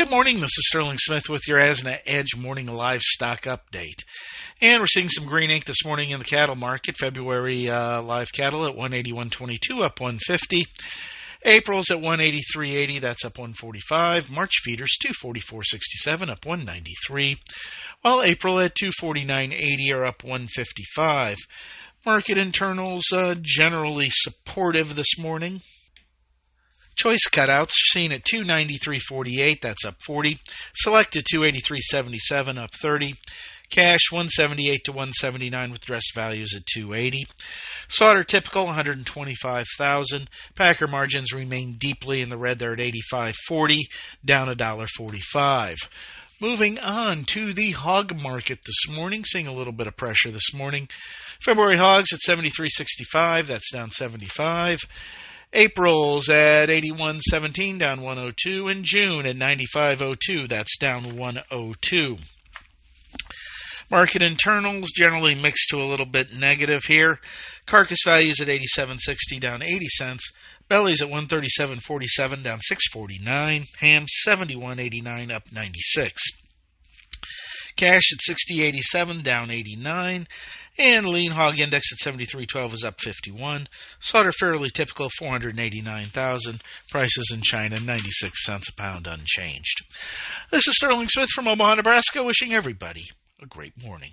Good morning. This is Sterling Smith with your Asna Edge morning livestock update. And we're seeing some green ink this morning in the cattle market. February uh, live cattle at 181.22 up 150. April's at 183.80, that's up 145. March feeders 244.67 up 193. While April at 249.80 are up 155. Market internals uh, generally supportive this morning. Choice cutouts seen at 293.48, that's up 40. Selected 283.77, up 30. Cash 178 to 179 with dress values at 280. Slaughter typical 125,000. Packer margins remain deeply in the red. They're at 85.40, down $1.45. Moving on to the hog market this morning, seeing a little bit of pressure this morning. February hogs at 73.65, that's down 75. April's at 81.17, down 102, and June at 95.02, that's down 102. Market internals generally mixed to a little bit negative here. Carcass values at 87.60, down 80 cents. Bellies at 137.47, down 6.49. Ham 71.89, up 96. Cash at 60.87, down 89. And lean hog index at 73.12 is up 51. Slaughter fairly typical 489,000. Prices in China 96 cents a pound unchanged. This is Sterling Smith from Omaha, Nebraska, wishing everybody a great morning.